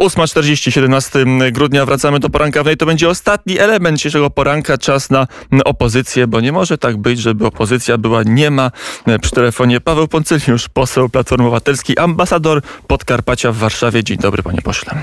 8.40, 17 grudnia wracamy do poranka wnej. To będzie ostatni element dzisiejszego poranka. Czas na opozycję, bo nie może tak być, żeby opozycja była nie ma. Przy telefonie Paweł Poncyliusz, poseł Platformy Obywatelskiej, ambasador Podkarpacia w Warszawie. Dzień dobry, panie pośle.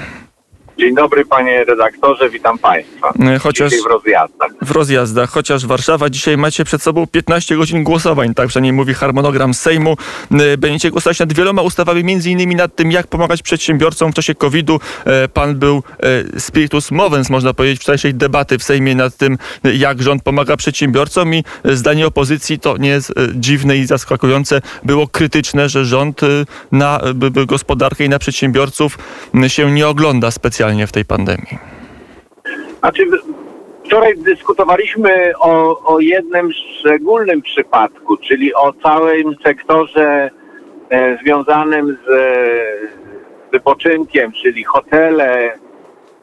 Dzień dobry panie redaktorze, witam państwa. E, chociaż Dzisiaj w rozjazdach. w rozjazdach, chociaż Warszawa dzisiaj macie przed sobą 15 godzin głosowań, tak przynajmniej mówi harmonogram Sejmu. E, Będziecie głosować nad wieloma ustawami, między innymi nad tym, jak pomagać przedsiębiorcom w czasie COVID-u. E, Pan był spiritus movens, można powiedzieć, wczorajszej debaty w Sejmie nad tym, jak rząd pomaga przedsiębiorcom i zdanie opozycji, to nie jest dziwne i zaskakujące, było krytyczne, że rząd na gospodarkę i na przedsiębiorców się nie ogląda specjalnie w tej pandemii. Znaczy, wczoraj dyskutowaliśmy o, o jednym szczególnym przypadku, czyli o całym sektorze e, związanym z e, wypoczynkiem, czyli hotele,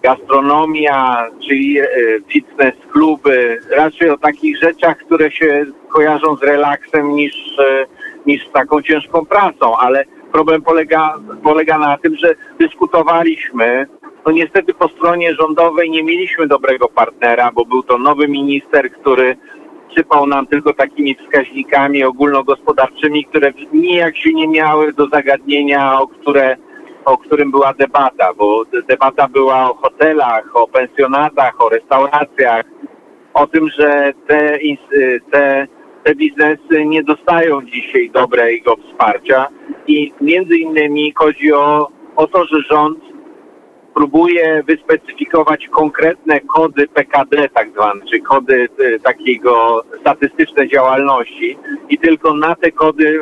gastronomia, czyli e, fitness kluby, raczej o takich rzeczach, które się kojarzą z relaksem niż, e, niż z taką ciężką pracą, ale problem polega, polega na tym, że dyskutowaliśmy no niestety po stronie rządowej nie mieliśmy dobrego partnera, bo był to nowy minister, który sypał nam tylko takimi wskaźnikami ogólnogospodarczymi, które nijak się nie miały do zagadnienia, o, które, o którym była debata, bo de- debata była o hotelach, o pensjonatach, o restauracjach, o tym, że te, te, te biznesy nie dostają dzisiaj dobrego wsparcia i między innymi chodzi o, o to, że rząd próbuje wyspecyfikować konkretne kody PKD tak zwane, czy kody y, takiego statystyczne działalności i tylko na te kody,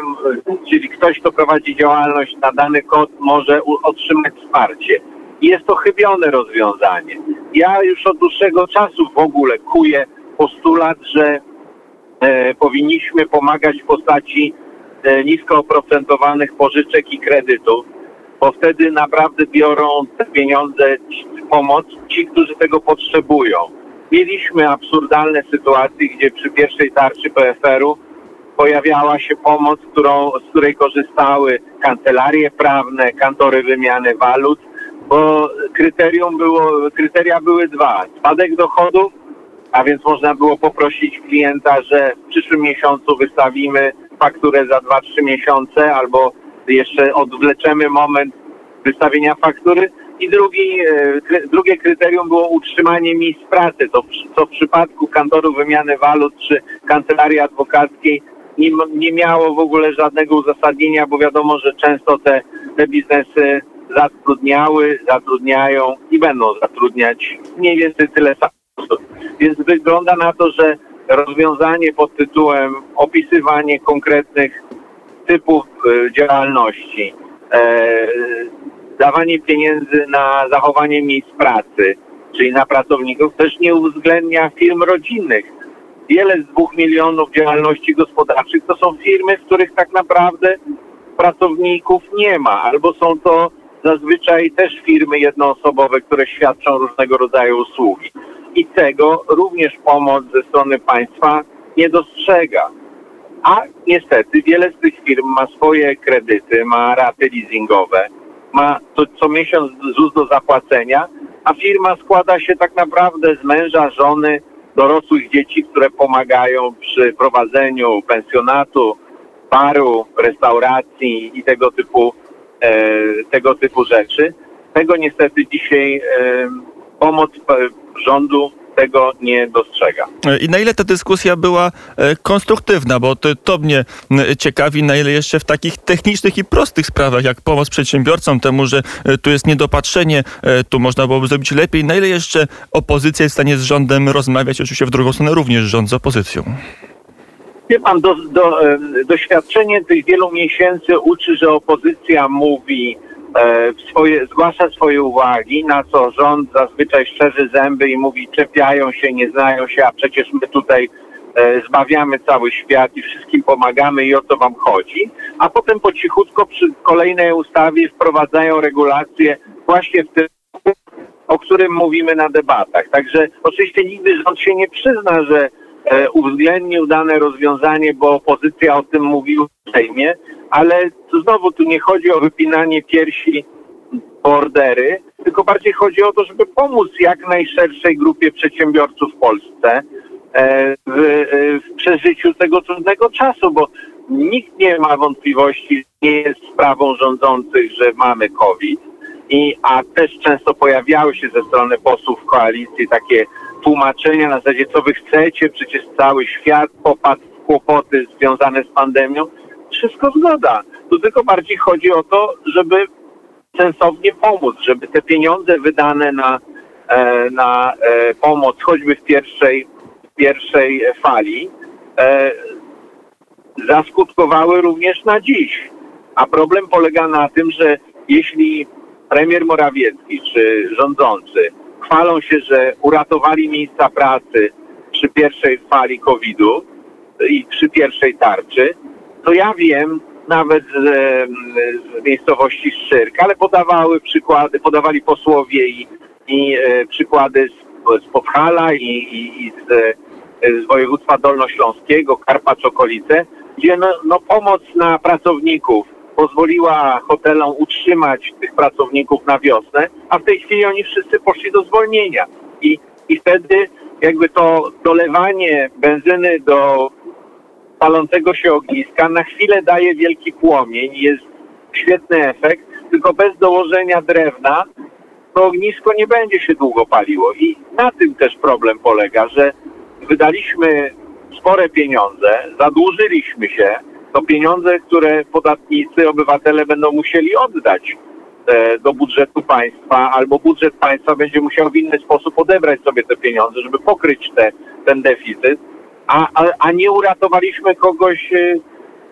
czyli ktoś, kto prowadzi działalność na dany kod może otrzymać wsparcie. Jest to chybione rozwiązanie. Ja już od dłuższego czasu w ogóle kuję postulat, że e, powinniśmy pomagać w postaci e, nisko oprocentowanych pożyczek i kredytów, bo wtedy naprawdę biorą te pieniądze, pomoc ci, którzy tego potrzebują. Mieliśmy absurdalne sytuacje, gdzie przy pierwszej tarczy PFR-u pojawiała się pomoc, którą, z której korzystały kancelarie prawne, kantory wymiany walut, bo kryterium było, kryteria były dwa. Spadek dochodów a więc można było poprosić klienta, że w przyszłym miesiącu wystawimy fakturę za 2-3 miesiące albo jeszcze odwleczemy moment wystawienia faktury. I drugi, e, drugie kryterium było utrzymanie miejsc pracy, to co w przypadku kantoru wymiany walut czy kancelarii adwokackiej nie, nie miało w ogóle żadnego uzasadnienia, bo wiadomo, że często te, te biznesy zatrudniały, zatrudniają i będą zatrudniać mniej więcej tyle osób. Więc wygląda na to, że rozwiązanie pod tytułem opisywanie konkretnych typów e, działalności, e, dawanie pieniędzy na zachowanie miejsc pracy, czyli na pracowników, też nie uwzględnia firm rodzinnych. Wiele z dwóch milionów działalności gospodarczych to są firmy, w których tak naprawdę pracowników nie ma, albo są to zazwyczaj też firmy jednoosobowe, które świadczą różnego rodzaju usługi. I tego również pomoc ze strony państwa nie dostrzega. A niestety wiele z tych firm ma swoje kredyty, ma raty leasingowe, ma co, miesiąc ZUS do zapłacenia, a firma składa się tak naprawdę z męża, żony, dorosłych dzieci, które pomagają przy prowadzeniu pensjonatu, baru, restauracji i tego typu, e, tego typu rzeczy. Tego niestety dzisiaj e, pomoc e, rządu tego nie dostrzega. I na ile ta dyskusja była e, konstruktywna, bo to, to mnie ciekawi, na ile jeszcze w takich technicznych i prostych sprawach, jak pomoc przedsiębiorcom, temu, że e, tu jest niedopatrzenie, e, tu można byłoby zrobić lepiej, na ile jeszcze opozycja jest w stanie z rządem rozmawiać, oczywiście w drugą stronę również rząd z opozycją. Wie pan, do, do, e, doświadczenie tych wielu miesięcy uczy, że opozycja mówi, e, swoje, zgłasza swoje uwagi, na co rząd zazwyczaj szczerzy zęby i mówi, czepiają się, nie znają się, a przecież my tutaj e, zbawiamy cały świat i wszystkim pomagamy i o to wam chodzi. A potem po cichutko przy kolejnej ustawie wprowadzają regulacje właśnie w tym o którym mówimy na debatach. Także oczywiście nigdy rząd się nie przyzna, że e, uwzględnił dane rozwiązanie, bo opozycja o tym mówiła w Sejmie, ale znowu tu nie chodzi o wypinanie piersi po ordery, tylko bardziej chodzi o to, żeby pomóc jak najszerszej grupie przedsiębiorców w Polsce e, w, e, w przeżyciu tego trudnego czasu, bo nikt nie ma wątpliwości, nie jest sprawą rządzących, że mamy COVID. I, a też często pojawiały się ze strony posłów koalicji takie tłumaczenia na zasadzie, co wy chcecie, przecież cały świat popadł w kłopoty związane z pandemią. Wszystko zgoda. Tu tylko bardziej chodzi o to, żeby sensownie pomóc, żeby te pieniądze wydane na, e, na e, pomoc, choćby w pierwszej, w pierwszej fali, e, zaskutkowały również na dziś. A problem polega na tym, że jeśli premier Morawiecki czy rządzący chwalą się, że uratowali miejsca pracy przy pierwszej fali COVID-u i przy pierwszej tarczy, to ja wiem, nawet z, z miejscowości Szczyrk, ale podawały przykłady, podawali posłowie i, i e, przykłady z, z Podhala i, i, i z, e, z województwa dolnośląskiego, Karpacz okolice, gdzie no, no pomoc na pracowników pozwoliła hotelom utrzymać tych pracowników na wiosnę, a w tej chwili oni wszyscy poszli do zwolnienia. I, i wtedy jakby to dolewanie benzyny do palącego się ogniska na chwilę daje wielki płomień, jest świetny efekt, tylko bez dołożenia drewna to ognisko nie będzie się długo paliło. I na tym też problem polega, że wydaliśmy spore pieniądze, zadłużyliśmy się, to pieniądze, które podatnicy, obywatele będą musieli oddać e, do budżetu państwa, albo budżet państwa będzie musiał w inny sposób odebrać sobie te pieniądze, żeby pokryć te, ten deficyt, a, a, a nie uratowaliśmy kogoś e,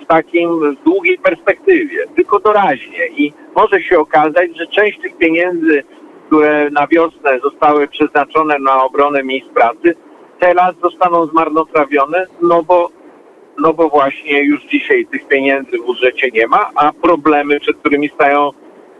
w takim długiej perspektywie, tylko doraźnie. I może się okazać, że część tych pieniędzy, które na wiosnę zostały przeznaczone na obronę miejsc pracy, teraz zostaną zmarnotrawione, no bo no bo właśnie już dzisiaj tych pieniędzy w budżecie nie ma, a problemy, przed którymi stają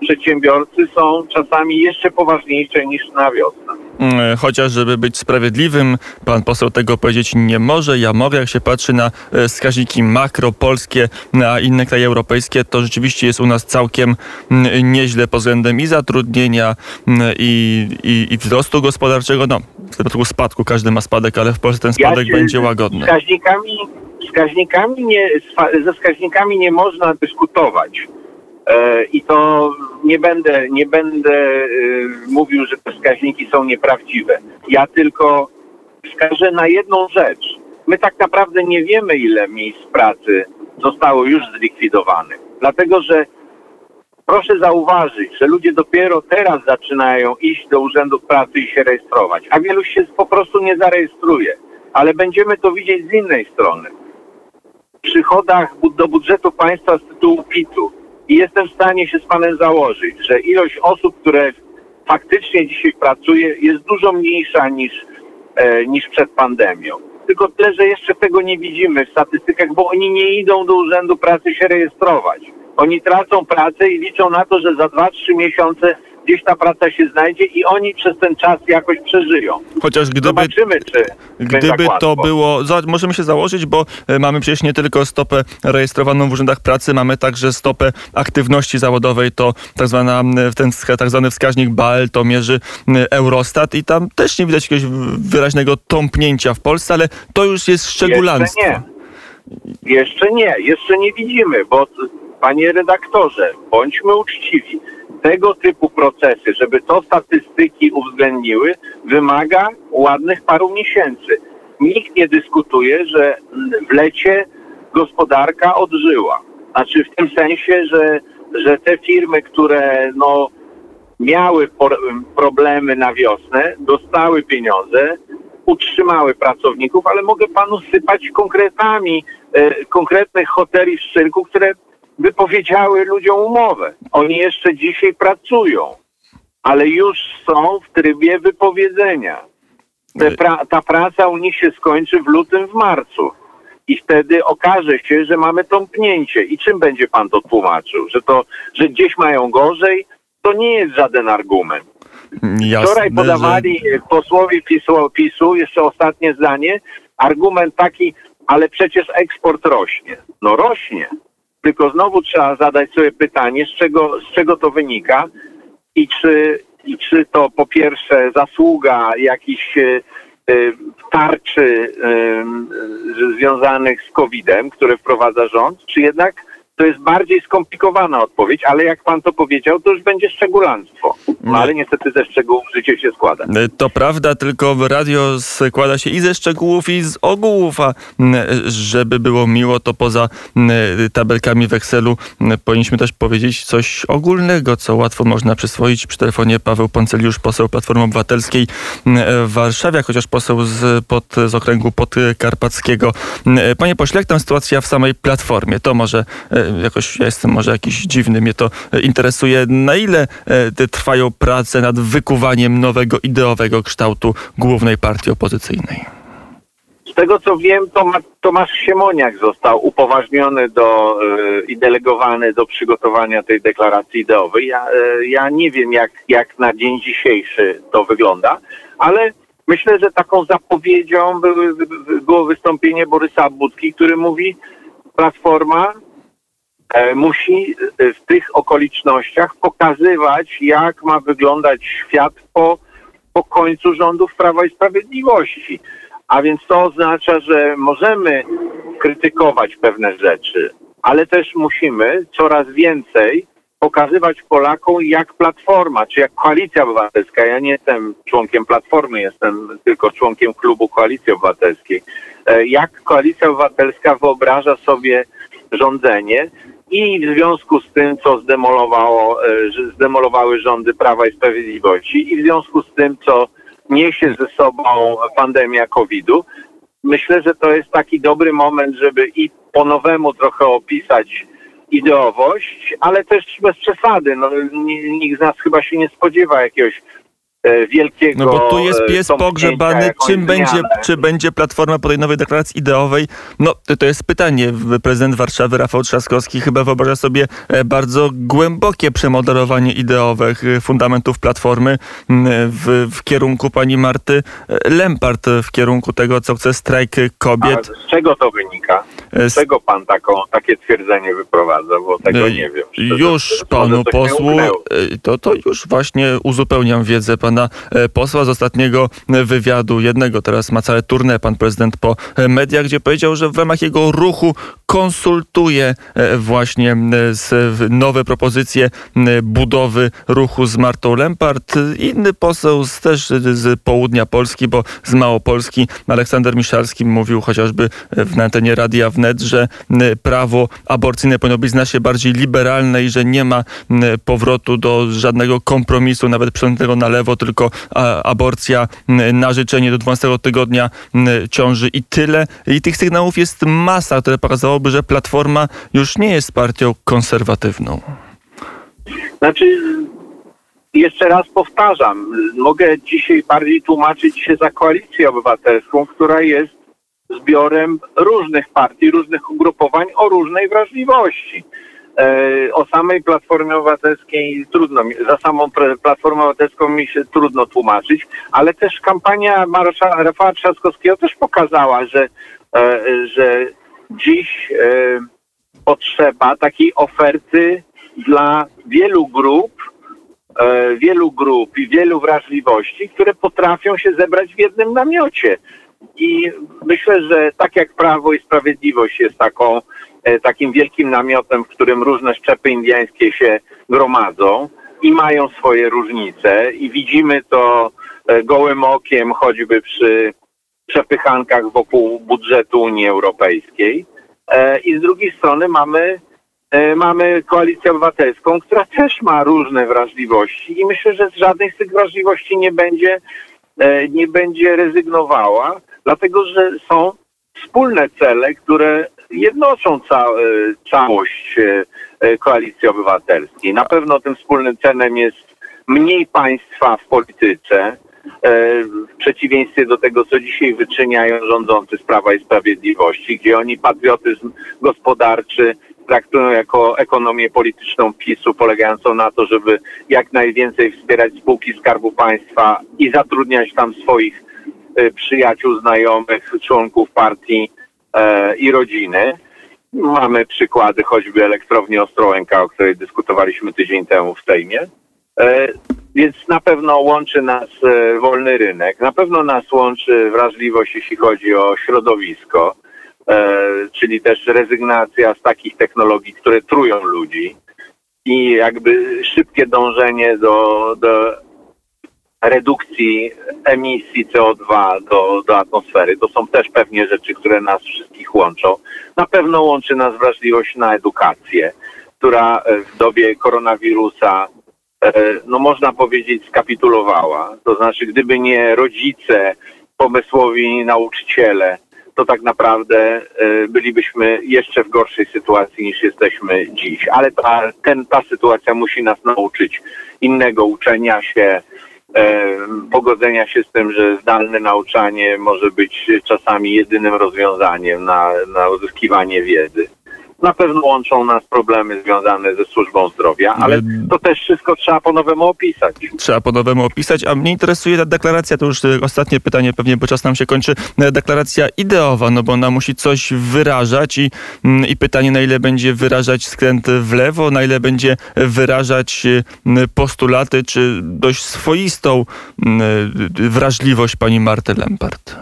przedsiębiorcy są czasami jeszcze poważniejsze niż na wiosnę. Mm, chociaż, żeby być sprawiedliwym, pan poseł tego powiedzieć nie może. Ja mogę, jak się patrzy na e, wskaźniki makro polskie, na inne kraje europejskie, to rzeczywiście jest u nas całkiem mm, nieźle pod względem i zatrudnienia, mm, i, i, i wzrostu gospodarczego. No, w przypadku spadku każdy ma spadek, ale w Polsce ten spadek Ja będzie łagodny. Wskaźnikami, wskaźnikami nie, ze wskaźnikami nie można dyskutować. E, I to nie będę, nie będę e, mówił, że te wskaźniki są nieprawdziwe. Ja tylko wskażę na jedną rzecz. My tak naprawdę nie wiemy, ile miejsc pracy zostało już zlikwidowanych. Dlatego, że proszę zauważyć, że ludzie dopiero teraz zaczynają iść do urzędów pracy i się rejestrować, a wielu się po prostu nie zarejestruje. Ale będziemy to widzieć z innej strony. Przychodach do budżetu państwa z tytułu PIT-u i jestem w stanie się z panem założyć, że ilość osób, które faktycznie dzisiaj pracuje, jest dużo mniejsza niż, e, niż przed pandemią. Tylko tyle, że jeszcze tego nie widzimy w statystykach, bo oni nie idą do Urzędu Pracy się rejestrować. Oni tracą pracę i liczą na to, że za 2-3 miesiące gdzieś ta praca się znajdzie i oni przez ten czas jakoś przeżyją. Chociaż gdyby Zobaczymy, czy tak Gdyby to było, możemy się założyć, bo e, mamy przecież nie tylko stopę rejestrowaną w urzędach pracy, mamy także stopę aktywności zawodowej, to tak, zwana, ten tak zwany wskaźnik BAL, to mierzy Eurostat i tam też nie widać jakiegoś wyraźnego tąpnięcia w Polsce, ale to już jest szczególanstwo. Jeszcze nie. Jeszcze nie, jeszcze nie widzimy, bo panie redaktorze, bądźmy uczciwi. Tego typu procesy, żeby to statystyki uwzględniły, wymaga ładnych paru miesięcy. Nikt nie dyskutuje, że w lecie gospodarka odżyła. Znaczy w tym sensie, że, że te firmy, które no, miały problemy na wiosnę, dostały pieniądze, utrzymały pracowników, ale mogę panu sypać konkretami e, konkretnych hoteli w Szczyrku, które wypowiedziały ludziom umowę. Oni jeszcze dzisiaj pracują, ale już są w trybie wypowiedzenia. Pra- ta praca u nich się skończy w lutym, w marcu. I wtedy okaże się, że mamy tąpnięcie. I czym będzie pan to tłumaczył? Że to, że gdzieś mają gorzej? To nie jest żaden argument. Jasne, Wczoraj że- podawali posłowie PiSu, PiSu, jeszcze ostatnie zdanie, argument taki, ale przecież eksport rośnie. No rośnie. Tylko znowu trzeba zadać sobie pytanie, z czego, z czego to wynika. i czy, i czy to po pierwsze zasługa jakichś e, tarczy związanych z COVID-em, które wprowadza rząd, czy jednak to jest bardziej skomplikowana odpowiedź, ale jak pan to powiedział, to już będzie szczególanstwo. No ale niestety ze szczegółów życie się składa. E, to prawda, tylko radio składa się i ze szczegółów, i z ogółów, a żeby było miło, to poza tabelkami w Excelu powinniśmy też powiedzieć coś ogólnego, co łatwo można przyswoić. Przy telefonie Paweł Ponceliusz, poseł Platformy Obywatelskiej w Warszawie, chociaż poseł z, pod, z okręgu podkarpackiego. Panie pośle, jak tam sytuacja w samej Platformie? To może e, jakoś ja jestem może jakiś dziwny, mnie to e, interesuje. Na ile e, trwają prace nad wykuwaniem nowego ideowego kształtu głównej partii opozycyjnej? Z tego co wiem, to Tomasz Siemoniak został upoważniony do, e, i delegowany do przygotowania tej deklaracji ideowej. Ja, ja nie wiem, jak, jak na dzień dzisiejszy to wygląda, ale myślę, że taką zapowiedzią były, było wystąpienie Borysa Budki, który mówi, Platforma musi e, w tych okolicznościach pokazywać, jak ma wyglądać świat po, po końcu rządów Prawa i Sprawiedliwości. A więc to oznacza, że możemy krytykować pewne rzeczy, ale też musimy coraz więcej pokazywać Polakom, jak Platforma, czy jak Koalicja Obywatelska, ja nie jestem członkiem Platformy, jestem tylko członkiem klubu Koalicji Obywatelskiej, e, jak Koalicja Obywatelska wyobraża sobie rządzenie i w związku z tym, co zdemolowało, e, zdemolowały rządy Prawa i Sprawiedliwości i w związku z tym, co niesie ze sobą pandemia COVID-u, myślę, że to jest taki dobry moment, żeby i po nowemu trochę opisać ideowość, ale też bez przesady. No, nikt z nas chyba się nie spodziewa jakiegoś wielkiego... No bo tu jest pies pogrzebany, czym będzie, czy będzie Platforma po tej nowej deklaracji ideowej? No to jest pytanie. Prezydent Warszawy Rafał Trzaskowski chyba wyobraża sobie e, bardzo głębokie przemodelowanie ideowych e, fundamentów Platformy w, w kierunku pani Marty Lempart, w kierunku tego, co chce strajk kobiet. A z czego to wynika? Z czego pan taką, takie twierdzenie wyprowadza? Bo tego nie wiem. Już panu posłu, to, to już właśnie uzupełniam wiedzę pana e, posła z ostatniego e, wywiadu, jednego teraz ma całe tournée pan prezydent po e, mediach, gdzie powiedział, że w ramach jego ruchu konsultuje właśnie nowe propozycje budowy ruchu z Martą Lempart. Inny poseł z, też z południa Polski, bo z Małopolski, Aleksander Miszalski mówił chociażby w antenie Radia Że prawo aborcyjne powinno być znacznie bardziej liberalne i że nie ma powrotu do żadnego kompromisu, nawet przesuniętego na lewo, tylko aborcja na życzenie do 12 tygodnia ciąży i tyle. I tych sygnałów jest masa, które pokazałoby, że Platforma już nie jest partią konserwatywną. Znaczy, jeszcze raz powtarzam, mogę dzisiaj bardziej tłumaczyć się za koalicję obywatelską, która jest zbiorem różnych partii, różnych ugrupowań o różnej wrażliwości. E, o samej Platformie Obywatelskiej trudno, za samą Platformę Obywatelską mi się trudno tłumaczyć, ale też kampania Marszałka Rafała Trzaskowskiego też pokazała, że, e, że dziś e, potrzeba takiej oferty dla wielu grup, wielu grup i wielu wrażliwości, które potrafią się zebrać w jednym namiocie. I myślę, że tak jak Prawo i Sprawiedliwość jest taką E, takim wielkim namiotem, w którym różne szczepy indyjskie się gromadzą i mają swoje różnice i widzimy to e, gołym okiem choćby przy przepychankach wokół budżetu Unii Europejskiej. E, I z drugiej strony mamy, mamy koalicję obywatelską, która też ma różne wrażliwości i myślę, że z żadnej z tych wrażliwości nie będzie, nie będzie rezygnowała, dlatego że są wspólne cele, które jednoczą ca całość e, e, koalicji obywatelskiej. Na pewno tym wspólnym celem jest mniej państwa w polityce, e, w przeciwieństwie do tego, co dzisiaj wyczyniają rządzący z Prawa i Sprawiedliwości, gdzie oni patriotyzm gospodarczy traktują jako ekonomię polityczną PiSu, polegającą na to, żeby jak najwięcej wspierać spółki Skarbu Państwa i zatrudniać tam swoich przyjaciół, znajomych, członków partii E, i rodziny. Mamy przykłady choćby elektrowni Ostrołęka, o której dyskutowaliśmy tydzień temu w Sejmie. E, Więc na pewno łączy nas e, wolny rynek, na pewno nas łączy wrażliwość, jeśli chodzi o środowisko, e, czyli też rezygnacja z takich technologii, które trują ludzi i jakby szybkie dążenie do, do redukcji emisji CO2 do, do atmosfery. To są też pewnie rzeczy, które nas wszystkich łączą. Na pewno łączy nas wrażliwość na edukację, która w dobie koronawirusa, no można powiedzieć, skapitulowała. To znaczy, gdyby nie rodzice, pomysłowi nauczyciele, to tak naprawdę e, bylibyśmy jeszcze w gorszej sytuacji niż jesteśmy dziś. Ale ta, ten, ta sytuacja musi nas nauczyć innego uczenia się, e, pogodzenia się z tym, że zdalne nauczanie może być czasami jedynym rozwiązaniem na, na uzyskiwanie wiedzy. Na pewno łączą nas problemy związane ze służbą zdrowia, ale Ale- to też wszystko trzeba po nowemu opisać. Trzeba po nowemu opisać, a mnie interesuje ta deklaracja, to już e, ostatnie pytanie pewnie, bo czas nam się kończy. E, Deklaracja ideowa, no bo ona musi coś wyrażać i, mm, i pytanie, na ile będzie wyrażać skręt w lewo, na ile będzie wyrażać e, postulaty, czy dość swoistą wrażliwość pani Marty Lempart.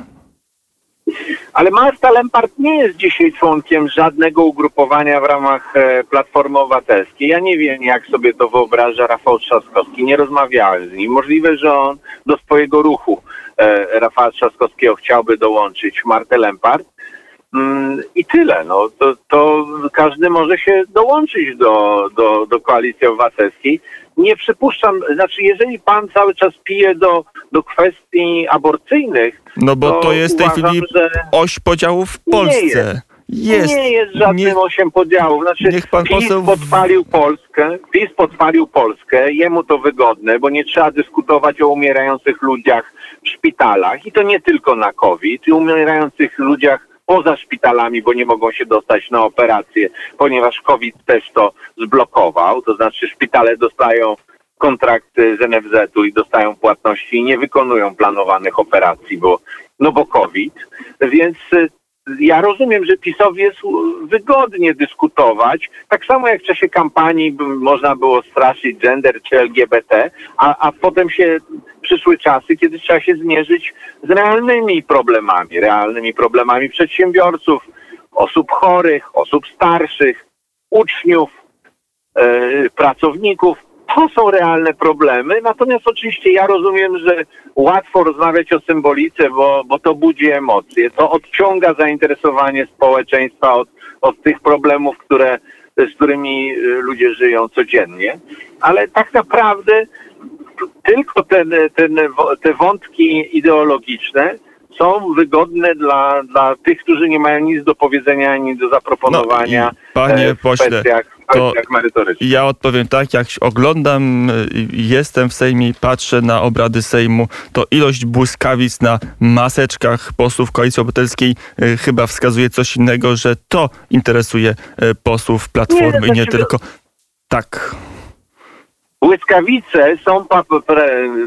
Ale Marta Lempart nie jest dzisiaj członkiem żadnego ugrupowania w ramach e, Platformy Obywatelskiej. Ja nie wiem, jak sobie to wyobraża Rafał Trzaskowski. Nie rozmawiałem z nim. Możliwe, że on do swojego ruchu e, Rafała Trzaskowskiego chciałby dołączyć Martę Lempart. Mm, I tyle. No, to, to każdy może się dołączyć do, do, do koalicji obywatelskiej. Nie przypuszczam, znaczy jeżeli pan cały czas pije do, do kwestii aborcyjnych, No bo To to jest w tej chwili oś podziałów w Polsce. Jest. nie jest żadnym Nie- osiem podziałów. Znaczy, Niech pan PiS poseł podpalił Polskę, PiS podpalił Polskę, jemu to wygodne, bo nie trzeba dyskutować o umierających ludziach w szpitalach i to nie tylko na COVID, i umierających ludziach poza szpitalami, bo nie mogą się dostać na operacje, ponieważ COVID też to zblokował, to znaczy szpitale dostają kontrakty z NFZ-u i dostają płatności i nie wykonują planowanych operacji, bo, no bo COVID. Więc y, ja rozumiem, że PiSowi jest wygodnie dyskutować, tak samo jak w czasie kampanii można było straszyć gender czy LGBT, a, a potem się przyszły czasy, kiedy trzeba się zmierzyć z realnymi problemami, realnymi problemami przedsiębiorców, osób chorych, osób starszych, uczniów, e, pracowników. To są realne problemy. Natomiast oczywiście ja rozumiem, że łatwo rozmawiać o symbolice, bo, bo to budzi emocje. To odciąga zainteresowanie społeczeństwa od, od tych problemów, które, z którymi e, ludzie żyją codziennie. Ale tak naprawdę tylko ten, ten, te wątki ideologiczne są wygodne dla, dla tych, którzy nie mają nic do powiedzenia ani do zaproponowania No panie e, w pośle, kwestiach, to- merytorycznych. Ja odpowiem tak, jak oglądam, y, jestem w Sejmie i patrzę na obrady Sejmu, to ilość błyskawic na maseczkach posłów Koalicji Obywatelskiej y, chyba wskazuje coś innego, że to interesuje posłów Platformy i nie znaczy, tylko. Tak. Błyskawice są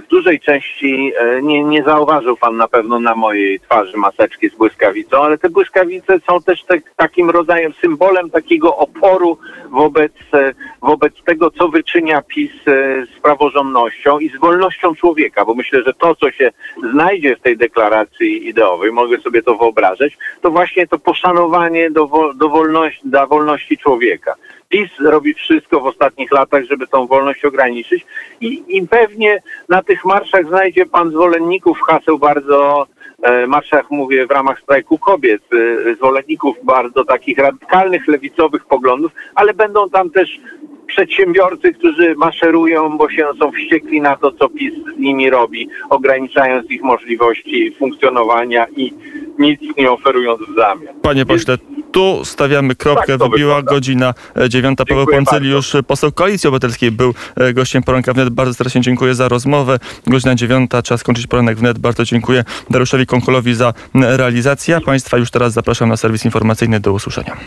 w dużej części, e, nie, nie zauważył pan na pewno na mojej twarzy maseczki z błyskawicą, ale te błyskawice są też tak, takim rodzajem, symbolem takiego oporu wobec, e, wobec tego, co wyczynia PiS e, z praworządnością i z wolnością człowieka, bo myślę, że to, co się znajdzie w tej deklaracji ideowej, mogę sobie to wyobrażać, to właśnie to poszanowanie do, do wolności, dla wolności człowieka. PiS robi wszystko w ostatnich latach, żeby tą wolność ograniczyć i, i pewnie na tych marszach znajdzie pan zwolenników haseł bardzo, e, marszach mówię w ramach strajku kobiet, e, zwolenników bardzo takich radykalnych, lewicowych poglądów, ale będą tam też przedsiębiorcy, którzy maszerują, bo się są wściekli na to, co PiS z nimi robi, ograniczając ich możliwości funkcjonowania i nic nie oferując w zamian. Panie pośle, tu stawiamy kropkę. Tak Wybiła godzina e, dziewiąta. Paweł Poncyliusz, poseł Koalicji Obywatelskiej, był e, gościem poranka wnet. Bardzo serdecznie dziękuję za rozmowę. Godzina dziewiąta, czas skończyć poranek wnet. Bardzo dziękuję Dariuszowi Konkolowi za realizację. A Państwa już teraz zapraszam na serwis informacyjny. Do usłyszenia.